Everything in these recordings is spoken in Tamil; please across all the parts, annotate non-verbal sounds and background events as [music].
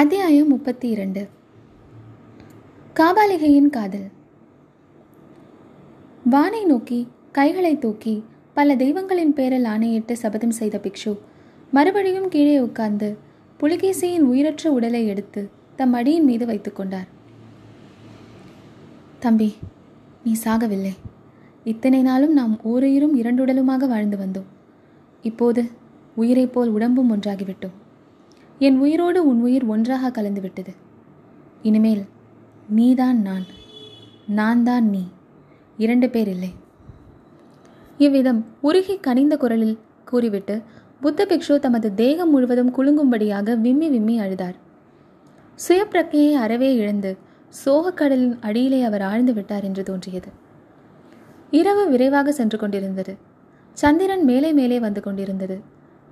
அத்தியாயம் முப்பத்தி இரண்டு காபாலிகையின் காதல். வானை நோக்கி கைகளை தூக்கி பல தெய்வங்களின் பேரில் ஆணையிட்டு சபதம் செய்த பிக்ஷு மறுபடியும் கீழே உட்கார்ந்து புலிகேசியின் உயிரற்ற உடலை எடுத்து தம் அடியின் மீது வைத்துக் கொண்டார். தம்பி நீ சாகவில்லை. இத்தனை நாளும் நாம் ஓருயிரும் இரண்டுடலுமாக வாழ்ந்து வந்தோம். இப்போது உயிரைப் போல் உடம்பும் ஒன்றாகிவிட்டோம். என் உயிரோடு உன் உயிர் ஒன்றாக கலந்து விட்டது இனிமேல் நீதான் நான். நான் தான் நீ. இரண்டு பேர் இல்லை. இவ்விதம் உருகி கனிந்த குரலில் கூறிவிட்டு புத்த பிக்ஷு தமது தேகம் முழுவதும் குலுங்கும்படியாக விம்மி விம்மி அழுதார். சுயப்பிரக்கையை அறவே இழந்து சோகக்கடலின் அடியிலே அவர் ஆழ்ந்து விட்டார் என்று தோன்றியது. இரவு விரைவாக சென்று கொண்டிருந்தது. சந்திரன் மேலே மேலே வந்து கொண்டிருந்தது.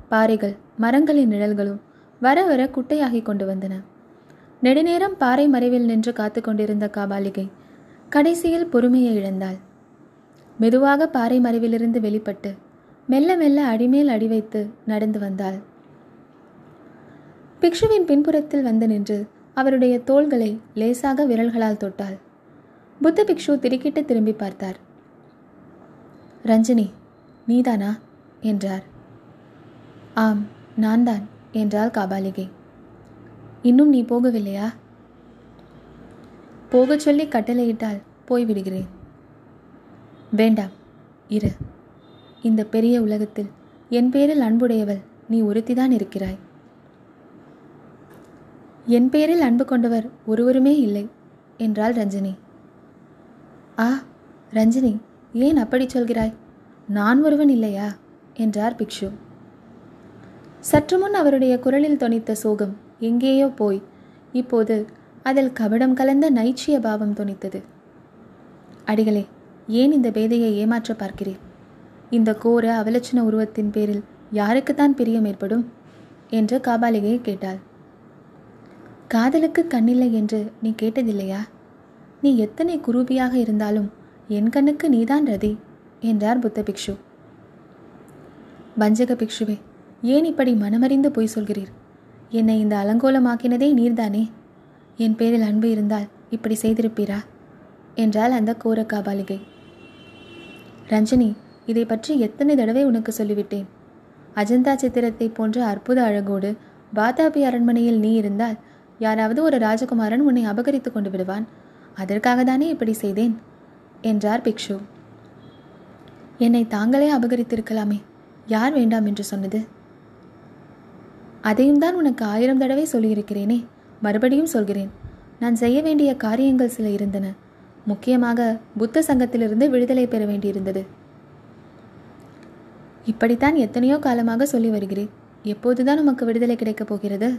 பாறைகள் மரங்களின் நிழல்களும் வர வர குட்டையாகி கொண்டு வந்தன. நெடுநேரம் பாறை மறைவில் நின்று காத்து கொண்டிருந்த காபாலிகை கடைசியில் பொறுமையை இழந்தாள். மெதுவாக பாறை மறைவிலிருந்து வெளிப்பட்டு மெல்ல மெல்ல அடிமேல் அடி வைத்து நடந்து வந்தாள். பிக்ஷுவின் பின்புறத்தில் வந்து நின்று அவருடைய தோள்களை லேசாக விரல்களால் தொட்டாள். புத்த பிக்ஷு திருக்கிட்டு திரும்பி பார்த்தார். ரஞ்சினி நீதானா? என்றார். ஆம் நான் தான் என்றாள் காபாலிகை. இன்னும் நீ போகவில்லையா? போகச் சொல்லி கட்டளையிட்டால் போய்விடுகிறேன். வேண்டாம் இரு. இந்த பெரிய உலகத்தில் என் பேரில் அன்புடையவள் நீ ஒருத்திதான் இருக்கிறாய். என் பேரில் அன்பு கொண்டவர் ஒருவருமே இல்லை என்றாள் ரஞ்சினி. ஆ ரஞ்சினி ஏன் அப்படி சொல்கிறாய்? நான் ஒருவன் இல்லையா? என்றார் பிக்ஷு. சற்றுமுன் அவருடைய குரலில் தொனித்த சோகம் எங்கேயோ போய் இப்போது அதில் கபடம் கலந்த நைச்சிய பாவம் தொனித்தது. அடிகளே ஏன் இந்த பேதையை ஏமாற்ற பார்க்கிறேன் இந்த கோர அவலட்சண உருவத்தின் பேரில் யாருக்குத்தான் பிரியம் ஏற்படும்? என்று காபாலிகையை கேட்டாள். காதலுக்கு கண்ணில்லை என்று நீ கேட்டதில்லையா? நீ எத்தனை குரூபியாக இருந்தாலும் என் கண்ணுக்கு நீதான் ரதி என்றார் புத்த பிக்ஷு. வஞ்சக பிக்ஷுவே ஏன் இப்படி மனமறிந்து பொய் சொல்கிறீர்? என்னை இந்த அலங்கோலமாக்கினதே நீர்தானே? என் பேரில் அன்பு இருந்தால் இப்படி செய்திருப்பீரா? என்றாள் அந்த கோர காபாலிகை. ரஞ்சனி இதை பற்றி எத்தனை தடவை உனக்கு சொல்லிவிட்டேன்? அஜந்தா சித்திரத்தை போன்ற அற்புத அழகோடு பாதாபி அரண்மனையில் நீ இருந்தால் யாராவது ஒரு ராஜகுமாரன் உன்னை அபகரித்து கொண்டு விடுவான். அதற்காக தானே இப்படி செய்தேன்? என்றார் பிக்ஷு. என்னை தாங்களே அபகரித்திருக்கலாமே. யார் வேண்டாம் என்று சொன்னது? அதையும் தான் உனக்கு ஆயிரம் தடவை சொல்லியிருக்கிறேனே. மறுபடியும் சொல்கிறேன். நான் செய்ய வேண்டிய காரியங்கள் சில இருந்தன. முக்கியமாக புத்த சங்கத்திலிருந்து விடுதலை பெற வேண்டியிருந்தது. இப்படித்தான் எத்தனையோ காலமாக சொல்லி வருகிறேன். எப்போதுதான் உமக்கு விடுதலை கிடைக்கப் போகிறது?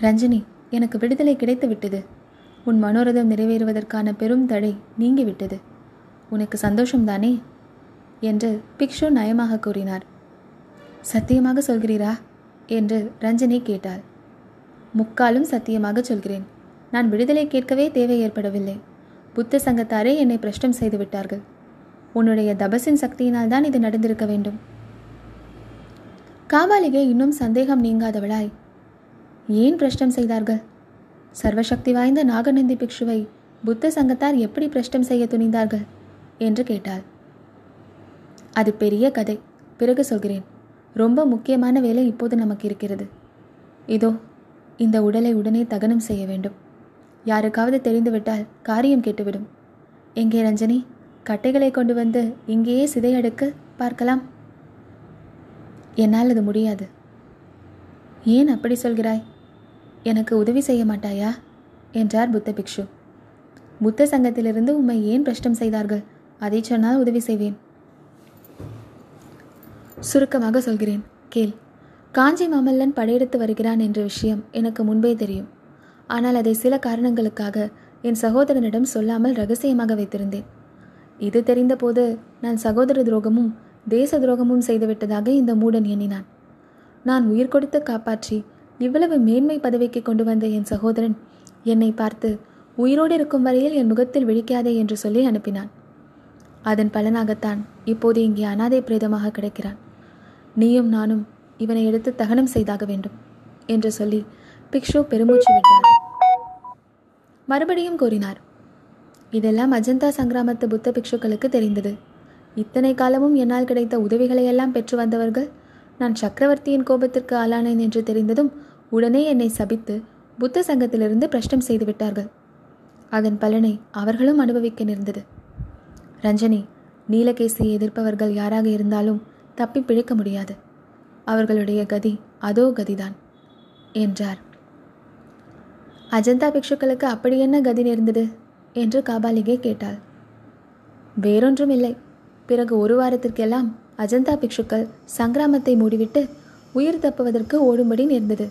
ரஞ்சினி எனக்கு விடுதலை கிடைத்து விட்டது. உன் மனோரதம் நிறைவேறுவதற்கான பெரும் தடை நீங்கிவிட்டது. உனக்கு சந்தோஷம்தானே என்று பிக்ஷு நயமாக கூறினார். சத்தியமாக சொல்கிறீரா? என்று ரஞ்சனி கேட்டாள். முக்காலும் சத்தியமாக சொல்கிறேன். நான் விடுதலை கேட்கவே தேவை ஏற்படவில்லை. புத்த சங்கத்தாரே என்னை பிரஷ்டம் செய்து விட்டார்கள். உன்னுடைய தபசின் சக்தியினால் தான் இது நடந்திருக்க வேண்டும். காபாலிகை இன்னும் சந்தேகம் நீங்காதவளாய். ஏன் பிரஷ்டம் செய்தார்கள்? சர்வசக்தி வாய்ந்த நாகநந்தி பிக்ஷுவை புத்த சங்கத்தார் எப்படி பிரஷ்டம் செய்ய துணிந்தார்கள்? என்று கேட்டாள். அது பெரிய கதை. பிறகு சொல்கிறேன். ரொம்ப முக்கியமான வேலை இப்போது நமக்கு இருக்கிறது. இதோ இந்த உடலை உடனே தகனம் செய்ய வேண்டும். யாருக்காவது தெரிந்துவிட்டால் காரியம் கேட்டுவிடும். எங்கே ரஞ்சனி? கட்டைகளை கொண்டு வந்து இங்கேயே சிதையடுக்க பார்க்கலாம். என்னால் அது முடியாது. ஏன் அப்படி சொல்கிறாய்? எனக்கு உதவி செய்ய மாட்டாயா? என்றார் புத்த பிக்ஷு. புத்த சங்கத்திலிருந்து உம்மை ஏன் பிரஷ்டம் செய்தார்கள்? அதை சொன்னால் உதவி செய்வேன். சுருக்கமாக சொல்கிறேன். கேள். காஞ்சி மாமல்லன் படையெடுத்து வருகிறான் என்ற விஷயம் எனக்கு முன்பே தெரியும். ஆனால் அதை சில காரணங்களுக்காக என் சகோதரனிடம் சொல்லாமல் ரகசியமாக வைத்திருந்தேன். இது தெரிந்தபோது நான் சகோதர துரோகமும் தேச துரோகமும் செய்துவிட்டதாக இந்த மூடன் எண்ணினான். நான் உயிர் கொடுத்து காப்பாற்றி இவ்வளவு மேன்மை பதவிக்கு கொண்டு வந்த என் சகோதரன் என்னை பார்த்து உயிரோடு இருக்கும் வரையில் என் முகத்தில் விழிக்காதே என்று சொல்லி அனுப்பினான். அதன் பலனாகத்தான் இப்போது இங்கே அனாதை பிரேதமாக கிடைக்கிறான். நீயும் நானும் இவனை எடுத்து தகனம் செய்தாக வேண்டும் என்று சொல்லி பிக்ஷு பெருமூச்சு விட்டார். மறுபடியும் கூறினார் இதெல்லாம் அஜந்தா சங்கிராமத்து புத்த பிக்ஷுக்களுக்கு தெரிந்தது. இத்தனை காலமும் என்னால் கிடைத்த உதவிகளையெல்லாம் பெற்று வந்தவர்கள் நான் சக்கரவர்த்தியின் கோபத்திற்கு ஆளானேன் என்று தெரிந்ததும் உடனே என்னை சபித்து புத்த சங்கத்திலிருந்து பிரஷ்டம் செய்து விட்டார்கள். அதன் பலனை அவர்களும் அனுபவிக்க நேர்ந்தது. ரஞ்சனி நீலகேசியை எதிர்ப்பவர்கள் யாராக இருந்தாலும் தப்பி பிழைக்க முடியாது. அவர்களுடைய கதி அதோ கதிதான் என்றார். அஜந்தா பிக்ஷுக்களுக்கு அப்படி என்ன கதி நேர்ந்தது? என்று காபாலிகே கேட்டாள். வேறொன்றும் இல்லை. பிறகு ஒரு வாரத்திற்கெல்லாம் அஜந்தா பிக்ஷுக்கள் சங்கிராமத்தை மூடிவிட்டு உயிர் தப்புவதற்கு ஓடும்படி நேர்ந்தது.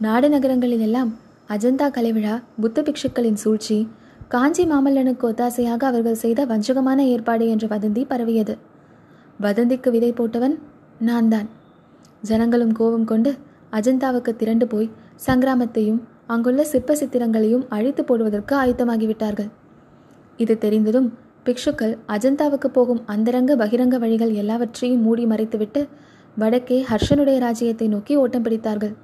நாடு நகரங்களிலெல்லாம் அஜந்தா கலைவிழா புத்த பிக்ஷுக்களின் சூழ்ச்சி காஞ்சி மாமல்லனுக்கு ஒத்தாசையாக அவர்கள் செய்த வஞ்சகமான ஏற்பாடு என்ற வதந்தி பரவியது. வதந்திக்கு விதை போட்டவன் நான் தான் ஜனங்களும் கோபம் கொண்டு அஜந்தாவுக்கு திரண்டு போய் சங்கிராமத்தையும் அங்குள்ள சிற்ப சித்திரங்களையும் அழித்து போடுவதற்கு ஆயத்தமாகிவிட்டார்கள். இது தெரிந்ததும் பிக்ஷுக்கள் அஜந்தாவுக்கு போகும் அந்தரங்க பகிரங்க வழிகள் எல்லாவற்றையும் மூடி மறைத்துவிட்டு வடக்கே ஹர்ஷனுடைய ராஜ்யத்தை நோக்கி ஓட்டம் பிடித்தார்கள்.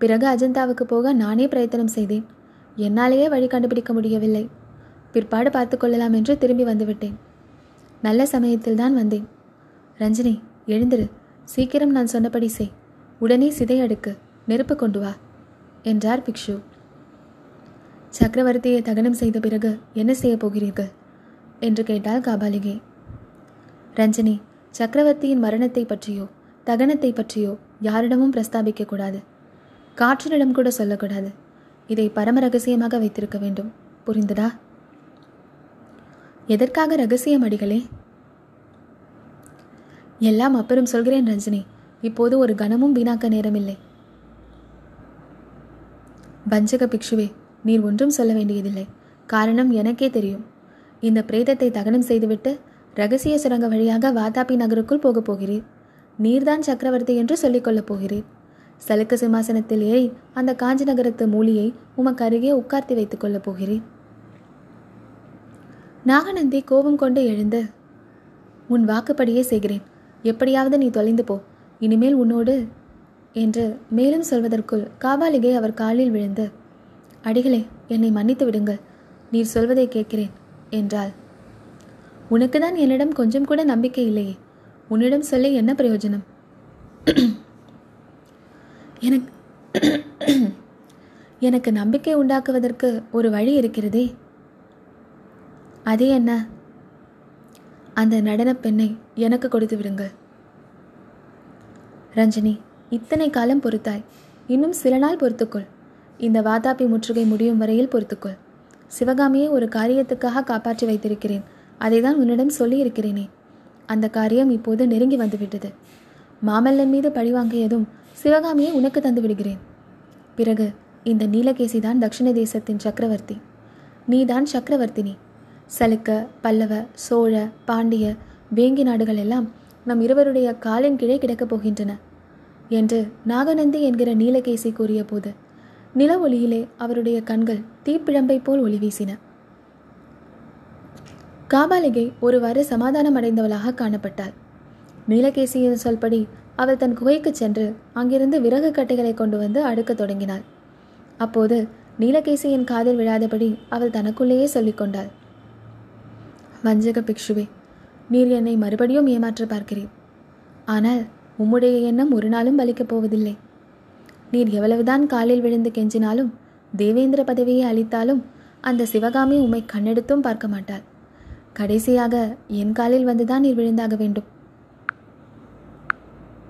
பிறகு அஜந்தாவுக்கு போக நானே பிரயத்தனம் செய்தேன். என்னாலேயே வழி கண்டுபிடிக்க முடியவில்லை. பிற்பாடு பார்த்து கொள்ளலாம் என்று திரும்பி வந்துவிட்டேன். நல்ல சமயத்தில் தான் வந்தேன். ரஞ்சினி எழுந்திரு. சீக்கிரம் நான் சொன்னபடி செய். உடனே சிதை அடுக்கு. நெருப்பு கொண்டு வா என்றார் பிக்ஷு. சக்கரவர்த்தியை தகனம் செய்த பிறகு என்ன செய்யப் போகிறீர்கள்? என்று கேட்டாள் காபாலிகே ரஞ்சினி சக்கரவர்த்தியின் மரணத்தை பற்றியோ தகனத்தை பற்றியோ யாரிடமும் பிரஸ்தாபிக்க கூடாது. காற்றினிடம் கூட சொல்லக்கூடாது. இதை பரம ரகசியமாக வைத்திருக்க வேண்டும். புரிந்ததா? எதற்காக ரகசியம் அடிகளே எல்லாம் அப்புறம் சொல்கிறேன் ரஞ்சினி. இப்போது ஒரு கணமும் வீணாக்க நேரமில்லை. பஞ்சக பிக்ஷுவே நீர் ஒன்றும் சொல்ல வேண்டியதில்லை. காரணம் எனக்கே தெரியும். இந்த பிரேதத்தை தகனம் செய்துவிட்டு ரகசிய சுரங்க வழியாக வாதாபி நகருக்குள் போகப் போகிறீர். நீர்தான் சக்கரவர்த்தி என்று சொல்லிக்கொள்ளப் போகிறீர். சலுக்க சிம்மாசனத்தில் ஏறி அந்த காஞ்சி நகரத்து மூலியை உமக்கு அருகே உட்கார்த்தி வைத்துக் கொள்ளப் போகிறீர். நாகநந்தி கோபம் கொண்டு எழுந்து உன் வாக்குப்படியே செய்கிறேன். எப்படியாவது நீ தொலைந்து போ. இனிமேல் உன்னோடு என்று மேலும் சொல்வதற்குள் காபாலிகை அவர் காலில் விழுந்து அடிகளே என்னை மன்னித்து விடுங்கள். நீர் சொல்வதை கேட்கிறேன் என்றாள். உனக்கு தான் என்னிடம் கொஞ்சம் கூட நம்பிக்கை இல்லையே. உன்னிடம் சொல்ல என்ன பிரயோஜனம்? [clears throat] எனக்கு [clears throat] எனக்கு நம்பிக்கை உண்டாக்குவதற்கு ஒரு வழி இருக்கிறதே. அது என்ன? அந்த நடனப் பெண்ணை எனக்கு கொடுத்து விடுங்கள். ரஞ்சினி இத்தனை காலம் பொறுத்தாய். இன்னும் சில நாள் பொறுத்துக்கொள். இந்த வாதாபி முற்றுகை முடியும் வரையில் பொறுத்துக்கொள். சிவகாமியை ஒரு காரியத்துக்காக காப்பாற்றி வைத்திருக்கிறேன். அதை தான் உன்னிடம் சொல்லியிருக்கிறேனே. அந்த காரியம் இப்போது நெருங்கி வந்துவிட்டது. மாமல்லன் மீது பழிவாங்கியதும் சிவகாமியை உனக்கு தந்து விடுகிறேன். பிறகு இந்த நீலகேசி தான் தட்சிண தேசத்தின் சக்கரவர்த்தி. நீதான் சக்கரவர்த்தினி. சலுக்க பல்லவ சோழ பாண்டிய வேங்கி நாடுகள் எல்லாம் நம் இருவருடைய காலின் கீழே கிடக்கப் போகின்றன என்று நாகநந்தி என்கிற நீலகேசி கூறிய போது நில ஒளியிலே அவருடைய கண்கள் தீப்பிழம்பை போல் ஒளி வீசின. காபாலிகை ஒருவாறு சமாதானம் அடைந்தவளாக காணப்பட்டாள். நீலகேசியின் சொல்படி அவள் தன் குகைக்கு சென்று அங்கிருந்து விறகு கட்டைகளை கொண்டு வந்து அடுக்கத் தொடங்கினாள். அப்போது நீலகேசியின் காதில் விழாதபடி அவள் தனக்குள்ளேயே சொல்லிக் கொண்டாள். வஞ்சக பிக்ஷுவே நீர் என்னை மறுபடியும் ஏமாற்ற பார்க்கிறீர் ஆனால் உம்முடைய எண்ணம் ஒரு நாளும் பலிக்கப் போவதில்லை. நீர் எவ்வளவுதான் காலில் விழுந்து கெஞ்சினாலும் தேவேந்திர பதவியை அளித்தாலும் அந்த சிவகாமி உம்மை கண்ணெடுத்தும் பார்க்க மாட்டாள். கடைசியாக என் காலில் வந்துதான் நீர் விழுந்தாக வேண்டும்.